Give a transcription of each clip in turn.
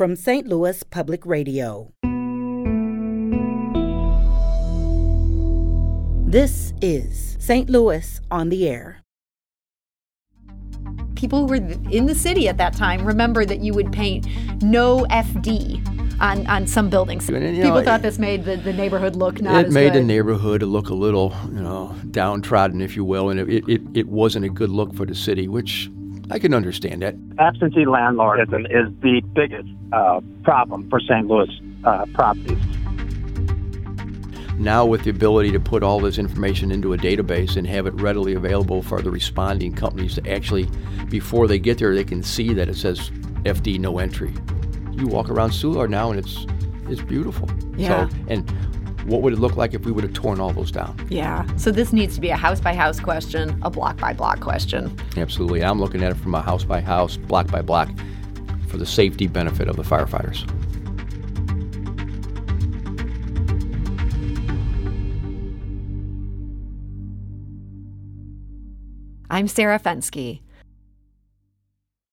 from St. Louis Public Radio. This is St. Louis on the Air. People who were in the city at that time remember that you would paint no FD on, on some buildings. And, you People know, thought this made the, the neighborhood look not it as made good. the neighborhood look a little, you know, downtrodden, if you will, and it, it, it wasn't a good look for the city, which I can understand that. absentee landlordism is the biggest uh, problem for St. Louis uh, properties. Now, with the ability to put all this information into a database and have it readily available for the responding companies to actually, before they get there, they can see that it says FD no entry. You walk around Soulard now and it's it's beautiful. Yeah. So, and what would it look like if we would have torn all those down? Yeah. So this needs to be a house by house question, a block by block question. Absolutely. I'm looking at it from a house by house, block by block, for the safety benefit of the firefighters. I'm Sarah Fenske.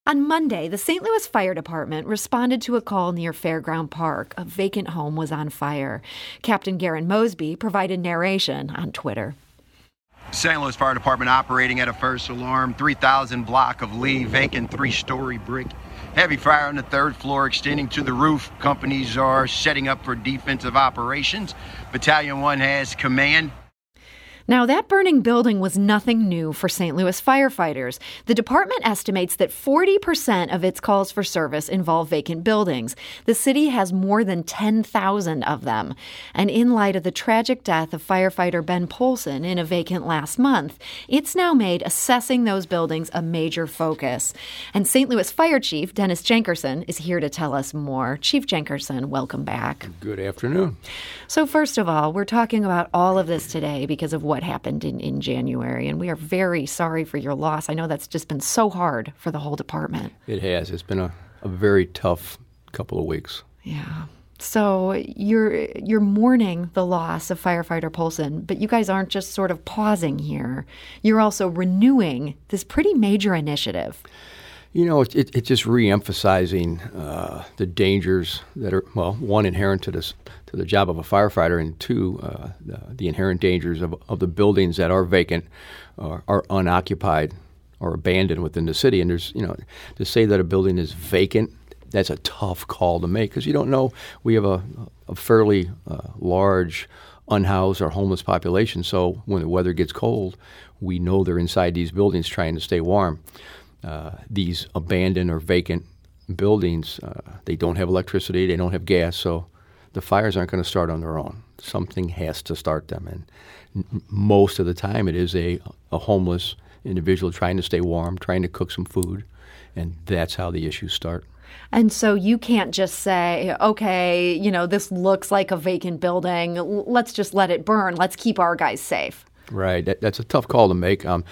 On Monday, the St. Louis Fire Department responded to a call near Fairground Park. A vacant home was on fire. Captain Garon Mosby provided narration on Twitter. St. Louis Fire Department operating at a first alarm, 3000 block of Lee, vacant three story brick. Heavy fire on the third floor extending to the roof. Companies are setting up for defensive operations. Battalion 1 has command. Now, that burning building was nothing new for St. Louis firefighters. The department estimates that 40% of its calls for service involve vacant buildings. The city has more than 10,000 of them. And in light of the tragic death of firefighter Ben Polson in a vacant last month, it's now made assessing those buildings a major focus. And St. Louis Fire Chief Dennis Jenkerson is here to tell us more. Chief Jenkerson, welcome back. Good afternoon. So, first of all, we're talking about all of this today because of what happened in, in January, and we are very sorry for your loss. I know that's just been so hard for the whole department. It has. It's been a, a very tough couple of weeks. Yeah. So you're you're mourning the loss of firefighter Polson, but you guys aren't just sort of pausing here. You're also renewing this pretty major initiative. You know, it's it, it's just re-emphasizing uh, the dangers that are well, one inherent to this to the job of a firefighter, and two, uh, the, the inherent dangers of, of the buildings that are vacant, or are unoccupied, or abandoned within the city. And there's you know, to say that a building is vacant, that's a tough call to make because you don't know. We have a, a fairly uh, large unhoused or homeless population, so when the weather gets cold, we know they're inside these buildings trying to stay warm uh, these abandoned or vacant buildings, uh, they don't have electricity, they don't have gas, so the fires aren't going to start on their own. Something has to start them, and n- most of the time, it is a, a homeless individual trying to stay warm, trying to cook some food, and that's how the issues start. And so you can't just say, okay, you know, this looks like a vacant building. Let's just let it burn. Let's keep our guys safe. Right. That, that's a tough call to make. Um,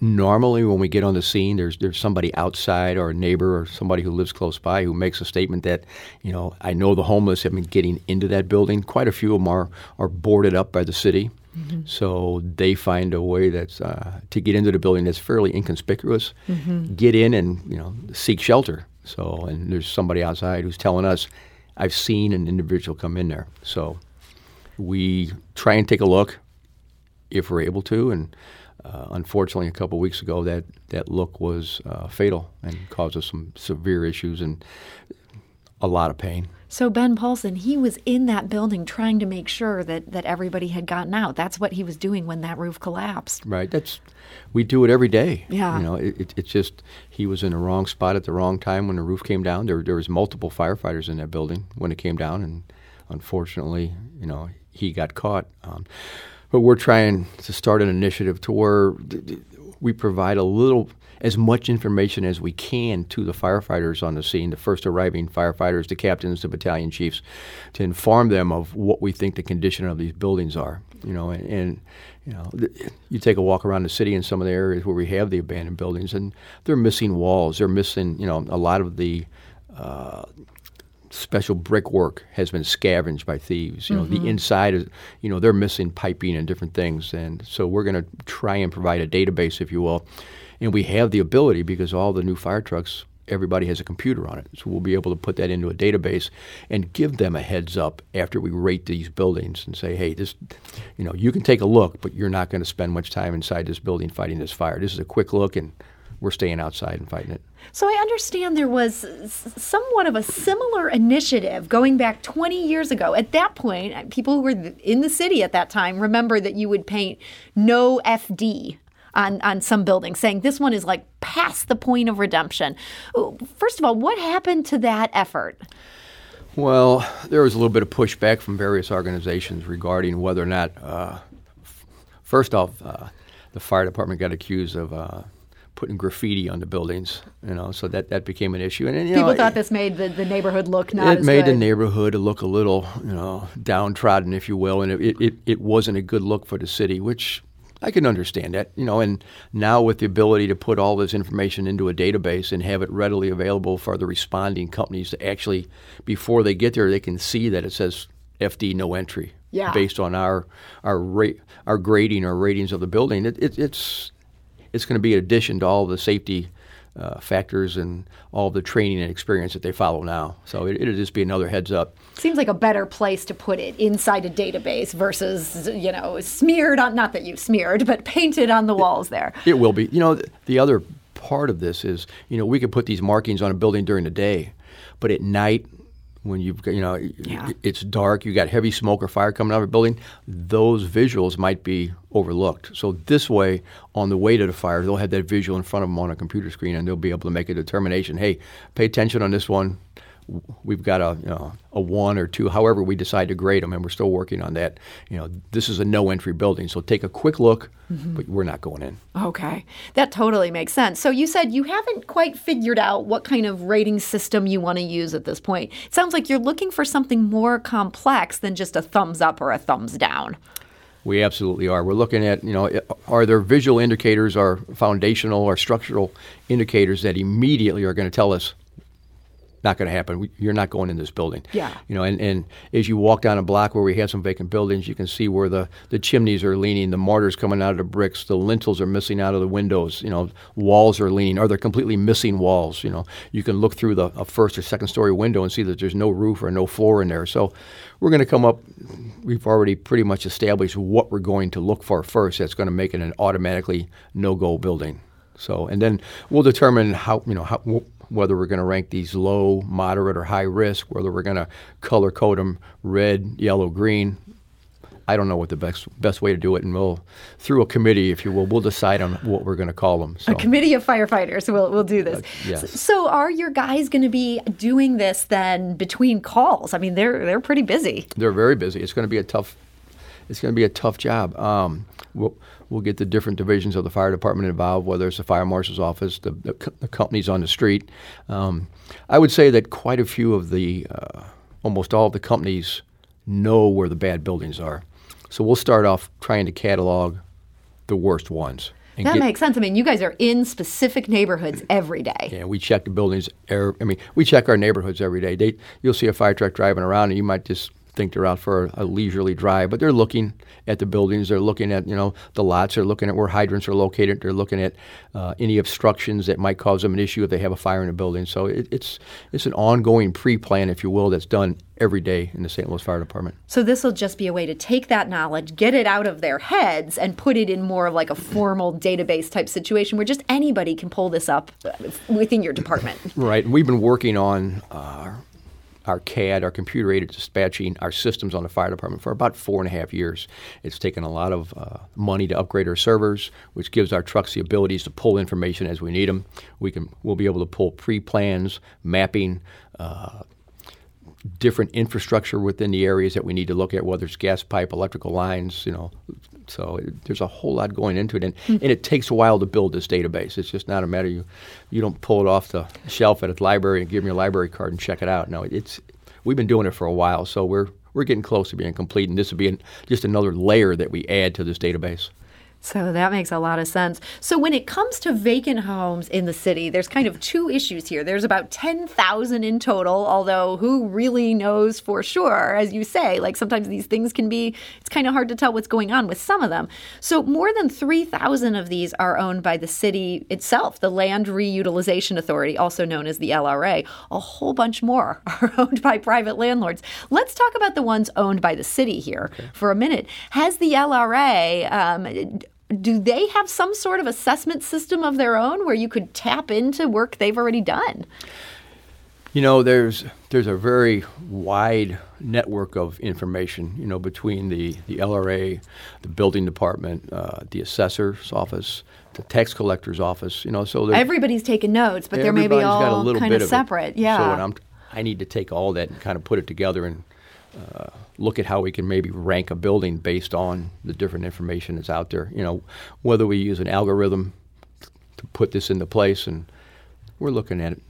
normally, when we get on the scene, there's there's somebody outside or a neighbor or somebody who lives close by who makes a statement that, you know, I know the homeless have been getting into that building. Quite a few of them are, are boarded up by the city. So they find a way that's uh, to get into the building that's fairly inconspicuous, get in and you know seek shelter. So and there's somebody outside who's telling us, I've seen an individual come in there. So we try and take a look if we're able to. And uh, unfortunately, a couple weeks ago, that, that look was uh, fatal and caused us some severe issues and a lot of pain. So Ben Polson, he was in that building trying to make sure that, that everybody had gotten out. That's what he was doing when that roof collapsed. Right. That's we do it every day. Yeah. You know, it, it, it's just he was in the wrong spot at the wrong time when the roof came down. There, there was multiple firefighters in that building when it came down, and unfortunately, you know, he got caught. Um, but we're trying to start an initiative to where we provide a little as much information as we can to the firefighters on the scene, the first arriving firefighters, the captains, the battalion chiefs, to inform them of what we think the condition of these buildings are. You know, and, and you know, th- you take a walk around the city in some of the areas where we have the abandoned buildings, and they're missing walls. They're missing, you know, a lot of the uh, special brickwork has been scavenged by thieves. You know, the mm-hmm. inside is, you know, they're missing piping and different things, and so we're going to try and provide a database, if you will, and we have the ability because all the new fire trucks everybody has a computer on it. So we'll be able to put that into a database and give them a heads up after we rate these buildings and say, hey, this, you know, you can take a look, but you're not going to spend much time inside this building fighting this fire. This is a quick look, and we're staying outside and fighting it. So I understand there was somewhat of a similar initiative going back 20 years ago. At that point, people who were in the city at that time remember that you would paint no FD on, on some buildings, saying this one is like past the point of redemption. First of all, what happened to that effort? Well, there was a little bit of pushback from various organizations regarding whether or not, uh, f- first off, uh, the fire department got accused of uh, putting graffiti on the buildings, you know, so that, that became an issue. And, and people know, thought this made the, the neighborhood look not. It made good. the neighborhood look a little, you know, downtrodden, if you will, and it, it, it wasn't a good look for the city, which I can understand that, you know, and now with the ability to put all this information into a database and have it readily available for the responding companies to actually, before they get there, they can see that it says FD no entry. Yeah. Based on our our rate, our grading or ratings of the building, it, it, it's it's going to be an addition to all the safety uh, factors and all the training and experience that they follow now. So it, will just be another heads up. Seems like a better place to put it inside a database versus, you know, smeared on, not that you've smeared, but painted on the walls there. It will be. You know, the, the other part of this is, you know, we could put these markings on a building during the day, but at night, when you've got, you know, yeah. it's dark, you got heavy smoke or fire coming out of a building, those visuals might be overlooked. So this way, on the way to the fire, they'll have that visual in front of them on a computer screen, and they'll be able to make a determination. Hey, pay attention on this one we've got a you know, a one or two, however we decide to grade them, and we're still working on that. You know, this is a no entry building, so take a quick look, mm-hmm. but we're not going in. Okay, that totally makes sense. So you said you haven't quite figured out what kind of rating system you want to use at this point. It sounds like you're looking for something more complex than just a thumbs up or a thumbs down. We absolutely are. We're looking at, you know, are there visual indicators, or foundational or structural indicators that immediately are going to tell us not going to happen. You're not going in this building. Yeah. You know, and, and as you walk down a block where we have some vacant buildings, you can see where the, the chimneys are leaning, the mortar's coming out of the bricks, the lintels are missing out of the windows. You know, walls are leaning. or they're there completely missing walls? You know, you can look through the a first or second story window and see that there's no roof or no floor in there. So we're going to come up. We've already pretty much established what we're going to look for first. That's going to make it an automatically no go building. So, and then we'll determine how you know how whether we're going to rank these low, moderate, or high risk, whether we're going to color code them red, yellow, green. I don't know what the best best way to do it, and we'll through a committee, if you will, we'll decide on what we're going to call them. So. A committee of firefighters will will do this. Uh, yes. So, are your guys going to be doing this then between calls? I mean, they're they're pretty busy. They're very busy. It's going to be a tough. It's going to be a tough job. Um, we'll, we'll get the different divisions of the fire department involved, whether it's the fire marshal's office, the, the, the companies on the street. Um, I would say that quite a few of the, uh, almost all of the companies know where the bad buildings are. So we'll start off trying to catalog the worst ones. That get, makes sense. I mean, you guys are in specific neighborhoods every day. Yeah, we check the buildings. Er, I mean, we check our neighborhoods every day. They, you'll see a fire truck driving around, and you might just think they're out for a, leisurely drive, but they're looking at the buildings. They're looking at you know the lots. They're looking at where hydrants are located. They're looking at uh, any obstructions that might cause them an issue if they have a fire in a building. So it, it's it's an ongoing pre-plan, if you will, that's done every day in the St. Louis Fire Department. So this will just be a way to take that knowledge, get it out of their heads, and put it in more of like a formal database type situation where just anybody can pull this up within your department. Right. And we've been working on. Uh, our CAD, our computer aided dispatching, our systems on the fire department for about four and a half years. It's taken a lot of uh, money to upgrade our servers, which gives our trucks the abilities to pull information as we need them. We can we'll be able to pull pre-plans, mapping. Uh, different infrastructure within the areas that we need to look at, whether it's gas pipe, electrical lines, you know. So it, there's a whole lot going into it, and, mm-hmm. and it takes a while to build this database. It's just not a matter you you don't pull it off the shelf at a library and give me a library card and check it out. No, it's we've been doing it for a while, so we're we're getting close to being complete, and this will be an, just another layer that we add to this database. So that makes a lot of sense. So when it comes to vacant homes in the city, there's kind of two issues here. There's about 10,000 in total, although who really knows for sure, as you say, like sometimes these things can be it's kind of hard to tell what's going on with some of them. So more than 3,000 of these are owned by the city itself, the Land Reutilization Authority, also known as the LRA. A whole bunch more are owned by private landlords. Let's talk about the ones owned by the city here okay. for a minute. Has the LRA um, do they have some sort of assessment system of their own where you could tap into work they've already done? You know, there's there's a very wide network of information. You know, between the the LRA, the building department, uh, the assessor's office, the tax collector's office. You know, so everybody's taking notes, but they're maybe all kind of separate. It. Yeah. So when I'm, I need to take all that and kind of put it together and uh, look at how we can maybe rank a building based on the different information that's out there. You know, whether we use an algorithm to put this into place, and we're looking at it.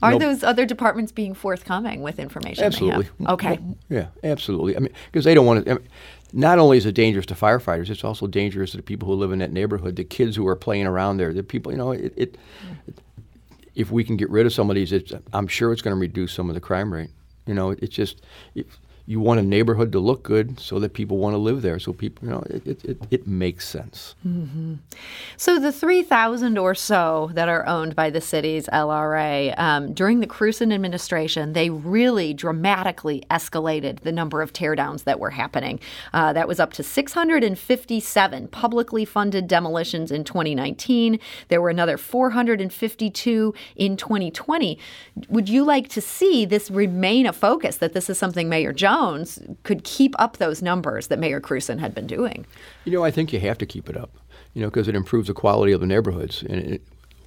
Are those other departments being forthcoming with information? Absolutely. Okay. Yeah, absolutely. I mean, because they don't want to. I mean, not only is it dangerous to firefighters, it's also dangerous to the people who live in that neighborhood, the kids who are playing around there, the people. You know, it. it, it if we can get rid of some of these, I'm sure it's going to reduce some of the crime rate. You know, it's just. It, you want a neighborhood to look good so that people want to live there. So people, you know, it, it, it makes sense. Mm-hmm. So the 3,000 or so that are owned by the city's LRA, um, during the Krewson administration, they really dramatically escalated the number of teardowns that were happening. Uh, that was up to 657 publicly funded demolitions in 2019. There were another 452 in 2020. Would you like to see this remain a focus, that this is something Mayor Jones Could keep up those numbers that Mayor Krewson had been doing. You know, I think you have to keep it up, you know, because it improves the quality of the neighborhoods. And it,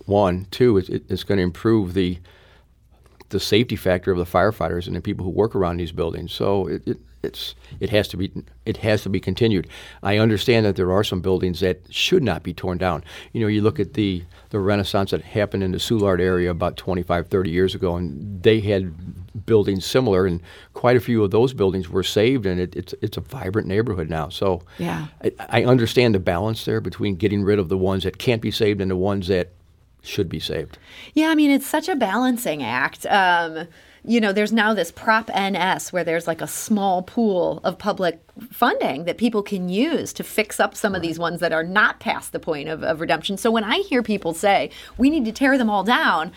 one, two, it, it's going to improve the the safety factor of the firefighters and the people who work around these buildings. So it, it, it's it has to be it has to be continued. I understand that there are some buildings that should not be torn down. You know, you look at the the renaissance that happened in the Soulard area about 25, 30 years ago, and they had buildings similar, and quite a few of those buildings were saved, and it, it's it's a vibrant neighborhood now. So yeah. I, I understand the balance there between getting rid of the ones that can't be saved and the ones that should be saved. Yeah, I mean, it's such a balancing act. Um, you know, there's now this Prop NS where there's like a small pool of public funding that people can use to fix up some of these ones that are not past the point of, of redemption. So when I hear people say, we need to tear them all down,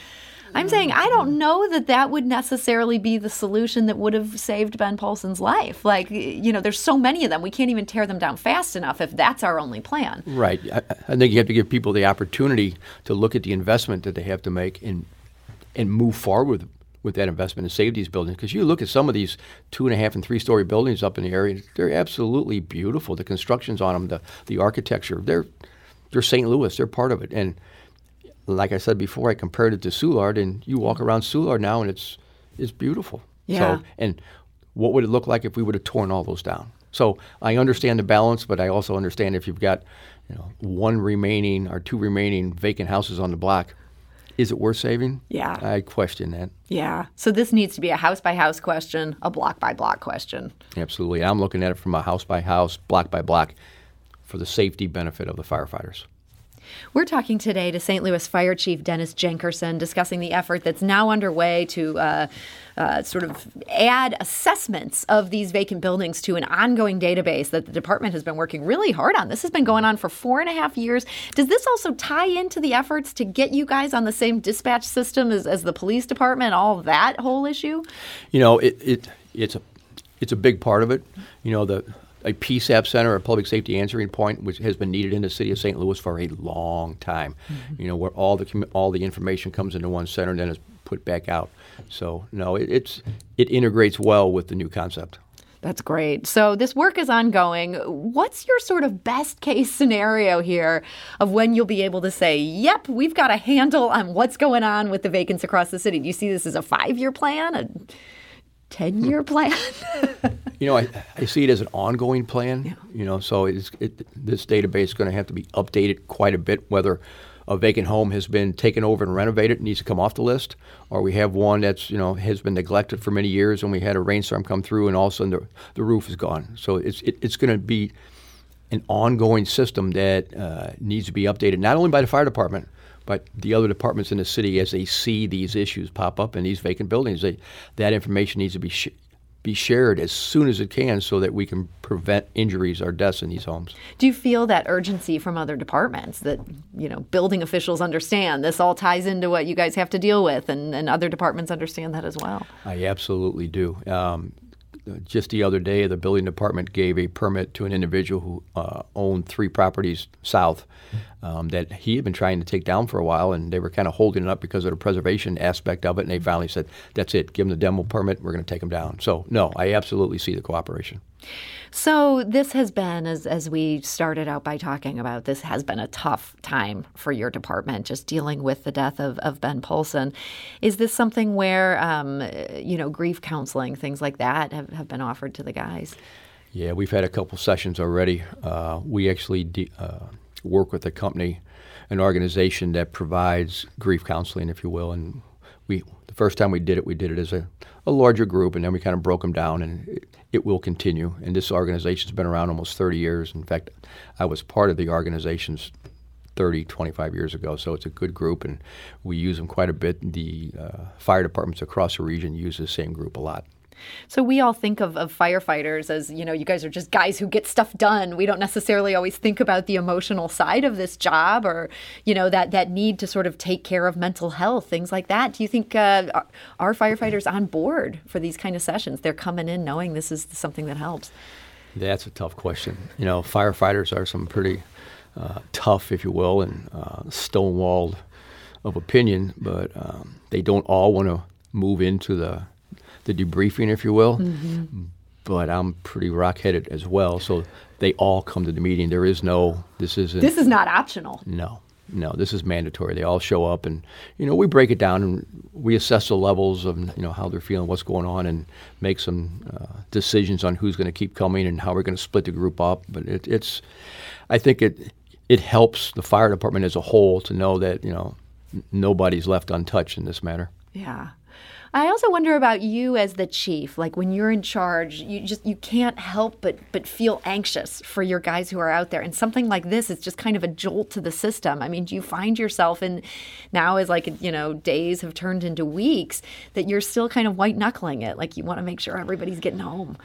I'm saying I don't know that that would necessarily be the solution that would have saved Ben Polson's life. Like, you know, there's so many of them. We can't even tear them down fast enough if that's our only plan. Right. I, I think you have to give people the opportunity to look at the investment that they have to make and and move forward with, with that investment and save these buildings. Because you look at some of these two and a half and three story buildings up in the area, they're absolutely beautiful. The constructions on them, the, the architecture, they're, they're St. Louis, they're part of it. And like I said before, I compared it to Soulard, and you walk around Soulard now, and it's it's beautiful. Yeah. So, and what would it look like if we would have torn all those down? So I understand the balance, but I also understand if you've got, you know, one remaining or two remaining vacant houses on the block, is it worth saving? Yeah. I question that. Yeah. So this needs to be a house by house question, a block by block question. Absolutely. I'm looking at it from a house by house, block by block, for the safety benefit of the firefighters. We're talking today to St. Louis Fire Chief Dennis Jenkerson, discussing the effort that's now underway to uh, uh, sort of add assessments of these vacant buildings to an ongoing database that the department has been working really hard on. This has been going on for four and a half years. Does this also tie into the efforts to get you guys on the same dispatch system as, as the police department, all that whole issue? You know, it, it it's a it's a big part of it. You know, the a PSAP center, a public safety answering point, which has been needed in the city of St. Louis for a long time. Mm-hmm. You know, where all the all the information comes into one center and then is put back out. So no, it, it's it integrates well with the new concept. That's great. So this work is ongoing. What's your sort of best case scenario here of when you'll be able to say, "Yep, we've got a handle on what's going on with the vacants across the city"? Do you see this as a five-year plan? A 10 year plan? you know, I, I see it as an ongoing plan. Yeah. You know, so it's, it, this database is going to have to be updated quite a bit, whether a vacant home has been taken over and renovated and needs to come off the list, or we have one that's, you know, has been neglected for many years and we had a rainstorm come through and all of a sudden the, the roof is gone. So it's, it, it's going to be an ongoing system that uh, needs to be updated, not only by the fire department, but the other departments in the city as they see these issues pop up in these vacant buildings. They, that information needs to be sh- be shared as soon as it can so that we can prevent injuries or deaths in these homes. Do you feel that urgency from other departments that, you know, building officials understand this all ties into what you guys have to deal with and, and other departments understand that as well? I absolutely do. Um, just the other day, the building department gave a permit to an individual who uh, owned three properties south um, that he had been trying to take down for a while, and they were kind of holding it up because of the preservation aspect of it. And they finally said, "That's it. Give them the demo permit. We're going to take them down." So, no, I absolutely see the cooperation. So this has been, as as we started out by talking about, this has been a tough time for your department, just dealing with the death of, of Ben Polson. Is this something where, um, you know, grief counseling, things like that, have, have been offered to the guys? Yeah, we've had a couple sessions already. Uh, we actually de- uh, work with a company, an organization that provides grief counseling, if you will, and we the first time we did it, we did it as a, a larger group, and then we kind of broke them down, and it, it will continue. And this organization's been around almost 30 years. In fact, I was part of the organization's 30, 25 years ago. So it's a good group, and we use them quite a bit. The uh, fire departments across the region use the same group a lot. So we all think of, of firefighters as, you know, you guys are just guys who get stuff done. We don't necessarily always think about the emotional side of this job or, you know, that, that need to sort of take care of mental health, things like that. Do you think uh, are, are firefighters on board for these kind of sessions? They're coming in knowing this is something that helps. That's a tough question. You know, firefighters are some pretty uh, tough, if you will, and uh, stonewalled of opinion, but um, they don't all want to move into the the debriefing, if you will. Mm-hmm. But I'm pretty rock headed as well, so they all come to the meeting. There is no this isn't this is not optional. No, no, this is mandatory. They all show up, and you know we break it down and we assess the levels of you know how they're feeling, what's going on, and make some uh, decisions on who's going to keep coming and how we're going to split the group up. But it, it's, I think it it helps the fire department as a whole to know that you know nobody's left untouched in this matter. Yeah. I also wonder about you as the chief. Like when you're in charge, you just you can't help but but feel anxious for your guys who are out there. And something like this is just kind of a jolt to the system. I mean, do you find yourself in now as like you know days have turned into weeks that you're still kind of white knuckling it? Like you want to make sure everybody's getting home.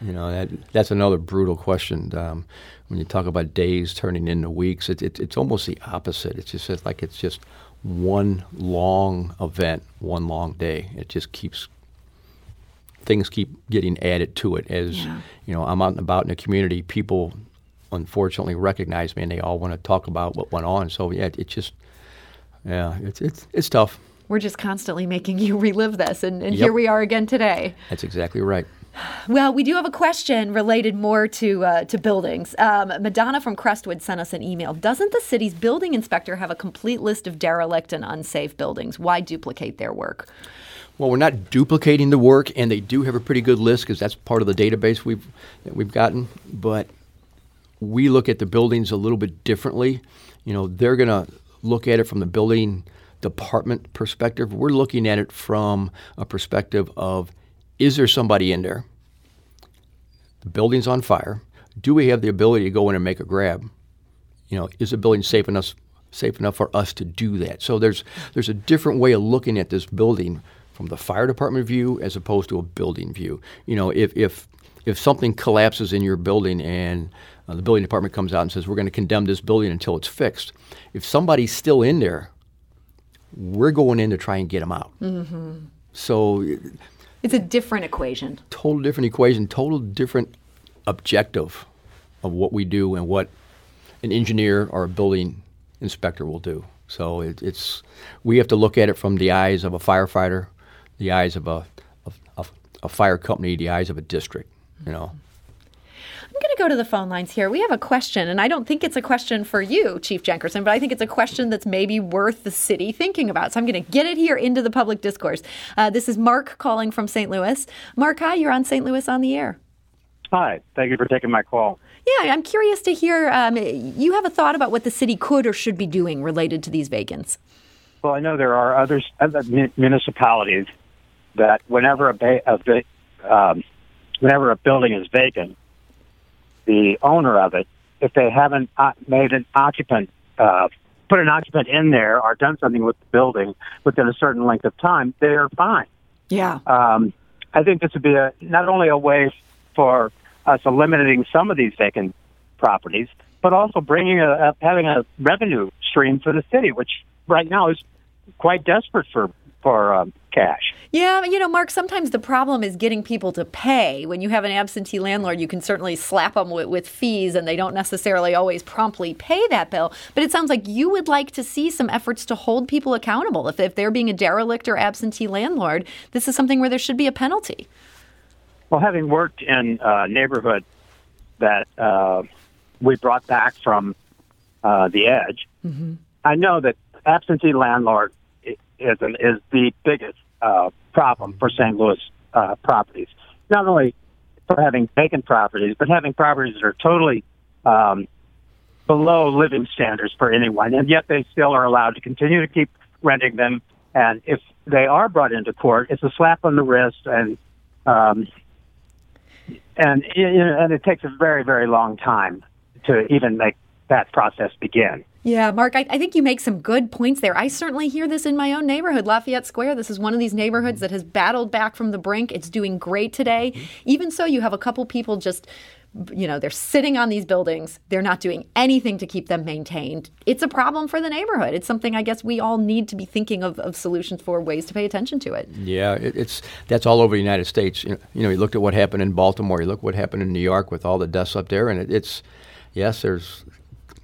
You know that that's another brutal question. Um, when you talk about days turning into weeks, it, it, it's almost the opposite. It's just like it's just one long event, one long day. It just keeps things keep getting added to it as yeah. you know I'm out and about in the community. People unfortunately recognize me and they all want to talk about what went on. So yeah, it just yeah, it's it's it's tough. We're just constantly making you relive this, and, and yep. here we are again today. That's exactly right. Well, we do have a question related more to uh, to buildings. Um, Madonna from Crestwood sent us an email. Doesn't the city's building inspector have a complete list of derelict and unsafe buildings? Why duplicate their work? Well, we're not duplicating the work, and they do have a pretty good list because that's part of the database we've we've gotten. But we look at the buildings a little bit differently. You know, they're going to look at it from the building department perspective. We're looking at it from a perspective of is there somebody in there? The building's on fire. Do we have the ability to go in and make a grab? You know, is the building safe enough safe enough for us to do that? So there's there's a different way of looking at this building from the fire department view as opposed to a building view. You know, if if if something collapses in your building and uh, the building department comes out and says we're going to condemn this building until it's fixed, if somebody's still in there, we're going in to try and get them out. Mm-hmm. So it's a different equation. Total different equation, total different objective of what we do and what an engineer or a building inspector will do. So it, it's we have to look at it from the eyes of a firefighter, the eyes of a, a, a fire company, the eyes of a district. You know. I'm going to go to the phone lines here. We have a question, and I don't think it's a question for you, Chief Jenkerson, but I think it's a question that's maybe worth the city thinking about. So I'm going to get it here into the public discourse. Uh, this is Mark calling from St. Louis. Mark, hi, you're on St. Louis on the air. Hi, thank you for taking my call. Yeah, I'm curious to hear. Um, you have a thought about what the city could or should be doing related to these vacants. Well, I know there are other, other municipalities that whenever a, ba- a um, whenever a building is vacant, the owner of it, if they haven't uh, made an occupant, uh, put an occupant in there or done something with the building within a certain length of time, they're fine. Yeah. Um, I think this would be a, not only a way for us eliminating some of these vacant properties, but also bringing a, a having a revenue stream for the city, which right now is quite desperate for for um, cash. Yeah, you know, Mark, sometimes the problem is getting people to pay. When you have an absentee landlord, you can certainly slap them with, with, fees and they don't necessarily always promptly pay that bill. But it sounds like you would like to see some efforts to hold people accountable. If, if they're being a derelict or absentee landlord, this is something where there should be a penalty. Well, having worked in a neighborhood that uh, we brought back from uh, the edge, mm-hmm. I know that absentee landlord is an, is the biggest uh, problem for St. Louis uh, properties. Not only for having vacant properties, but having properties that are totally um, below living standards for anyone, and yet they still are allowed to continue to keep renting them. And if they are brought into court, it's a slap on the wrist, and um, and and it takes a very very long time to even make that process begin. Yeah, Mark, I, I, think you make some good points there. I certainly hear this in my own neighborhood, Lafayette Square. This is one of these neighborhoods that has battled back from the brink. It's doing great today. Mm-hmm. Even so, you have a couple people just, you know, they're sitting on these buildings. They're not doing anything to keep them maintained. It's a problem for the neighborhood. It's something I guess we all need to be thinking of, of solutions for, ways to pay attention to it. Yeah, it, it's that's all over the United States. You know, you know, you looked at what happened in Baltimore. You look what happened in New York with all the deaths up there, and it, it's yes, there's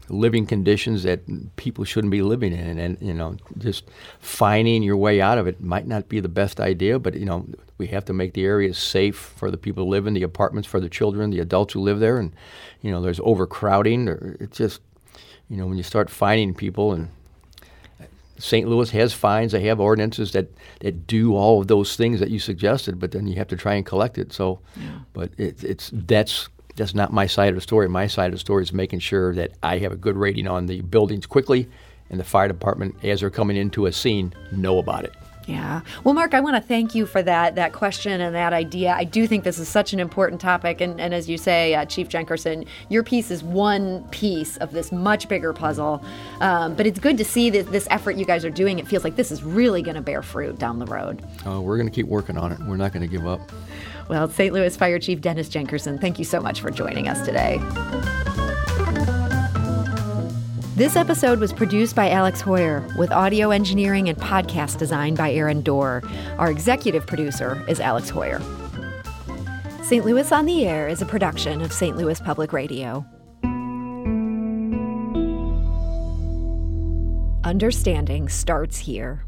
living conditions that people shouldn't be living in, and, you know, just finding your way out of it might not be the best idea. But you know, we have to make the areas safe for the people who live in the apartments, for the children, the adults who live there, and you know, there's overcrowding. It's just, you know, when you start finding people and St. Louis has fines. They have ordinances that, that do all of those things that you suggested, but then you have to try and collect it. So, yeah. but it, it's that's that's not my side of the story. My side of the story is making sure that I have a good rating on the buildings quickly, and the fire department, as they're coming into a scene, know about it. Yeah. Well, Mark, I want to thank you for that that question and that idea. I do think this is such an important topic, and, and as you say, uh, Chief Jenkerson, your piece is one piece of this much bigger puzzle. Um, but it's good to see that this effort you guys are doing. It feels like this is really going to bear fruit down the road. Uh, we're going to keep working on it. We're not going to give up. Well, St. Louis Fire Chief Dennis Jenkerson, thank you so much for joining us today. This episode was produced by Alex Heuer, with audio engineering and podcast design by Aaron Doerr. Our executive producer is Alex Heuer. St. Louis on the Air is a production of St. Louis Public Radio. Understanding starts here.